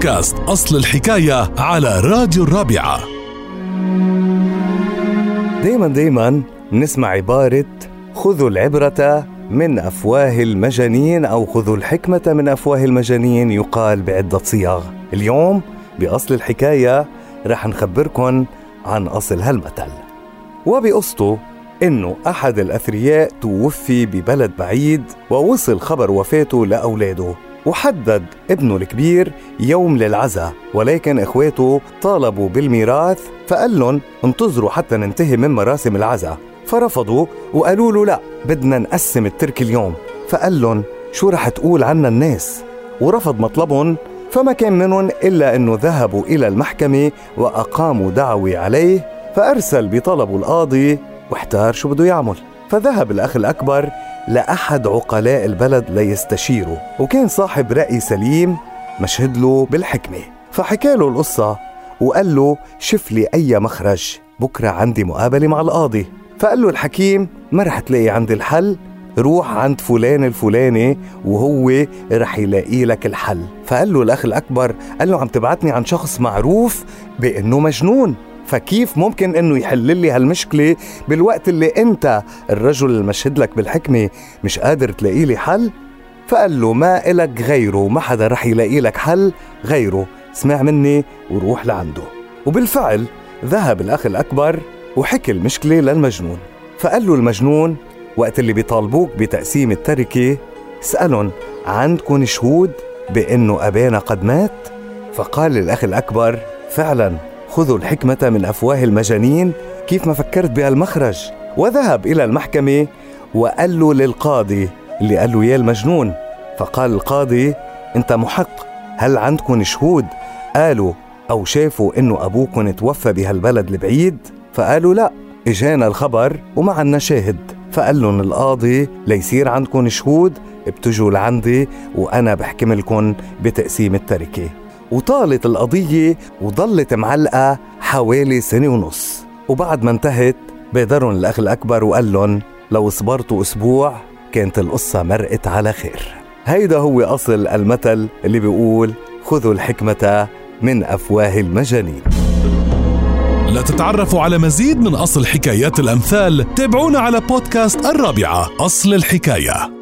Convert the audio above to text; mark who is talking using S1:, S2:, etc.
S1: بودكاست أصل الحكاية على راديو الرابعة.
S2: دايما دايما نسمع عبارة خذوا العبرة من أفواه المجانين أو خذوا الحكمة من أفواه المجانين يقال بعدة صيغ اليوم بأصل الحكاية رح نخبركن عن أصل هالمثل. وبقصته إنه أحد الأثرياء توفي ببلد بعيد ووصل خبر وفاته لأولاده. وحدد ابنه الكبير يوم للعزاء ولكن إخواته طالبوا بالميراث فقال لهم انتظروا حتى ننتهي من مراسم العزاء فرفضوا وقالوا له لا بدنا نقسم الترك اليوم. فقال لهم شو رح تقول عنا الناس؟ ورفض مطلبهم فما كان منهم إلا أنه ذهبوا إلى المحكمة وأقاموا دعوة عليه فأرسل بطلبه القاضي واحتار شو بده يعمل. فذهب الأخ الأكبر لأحد عقلاء البلد ليستشيره وكان صاحب رأي سليم مشهد له بالحكمة. فحكى له القصة وقال له شف لي أي مخرج بكرة عندي مقابلة مع القاضي. فقال له الحكيم ما رح تلاقي عندي الحل روح عند فلان الفلاني وهو رح يلاقي لك الحل. فقال له الأخ الأكبر قال له عم تبعتني عن شخص معروف بأنه مجنون. فكيف ممكن إنه يحل لي هالمشكلة بالوقت اللي أنت الرجل المشهد لك بالحكمة مش قادر تلاقي لي حل؟ فقال له ما إلك غيره ما حدا رح يلاقي لك حل غيره. اسمع مني وروح لعنده. وبالفعل ذهب الأخ الأكبر وحكي المشكلة للمجنون. فقال له المجنون وقت اللي بيطالبوك بتقسيم التركة اسألهم عندكم شهود بأنه أبانا قد مات؟ فقال الأخ الأكبر فعلا. خذوا الحكمة من أفواه المجانين كيف ما فكرت بهالمخرج وذهب إلى المحكمة وقال له للقاضي اللي قال له يا المجنون فقال القاضي أنت محق هل عندكم شهود؟ قالوا أو شافوا إنه أبوكم توفى بهالبلد البعيد؟ فقالوا لا إجانا الخبر وما عنا شاهد. فقال لهم القاضي ليصير عندكم شهود بتجوا لعندي وأنا بحكم لكم بتقسيم التركة. وطالت القضية وضلت معلقة حوالي سنة ونص. وبعد ما انتهت بادرهم الأخ الأكبر وقال لهم لو صبرتوا أسبوع كانت القصة مرقت على خير. هيدا هو أصل المثل اللي بيقول خذوا الحكمة من أفواه المجانين.
S1: لتتعرفوا على مزيد من أصل حكايات الأمثال تابعونا على بودكاست الرابعة أصل الحكاية.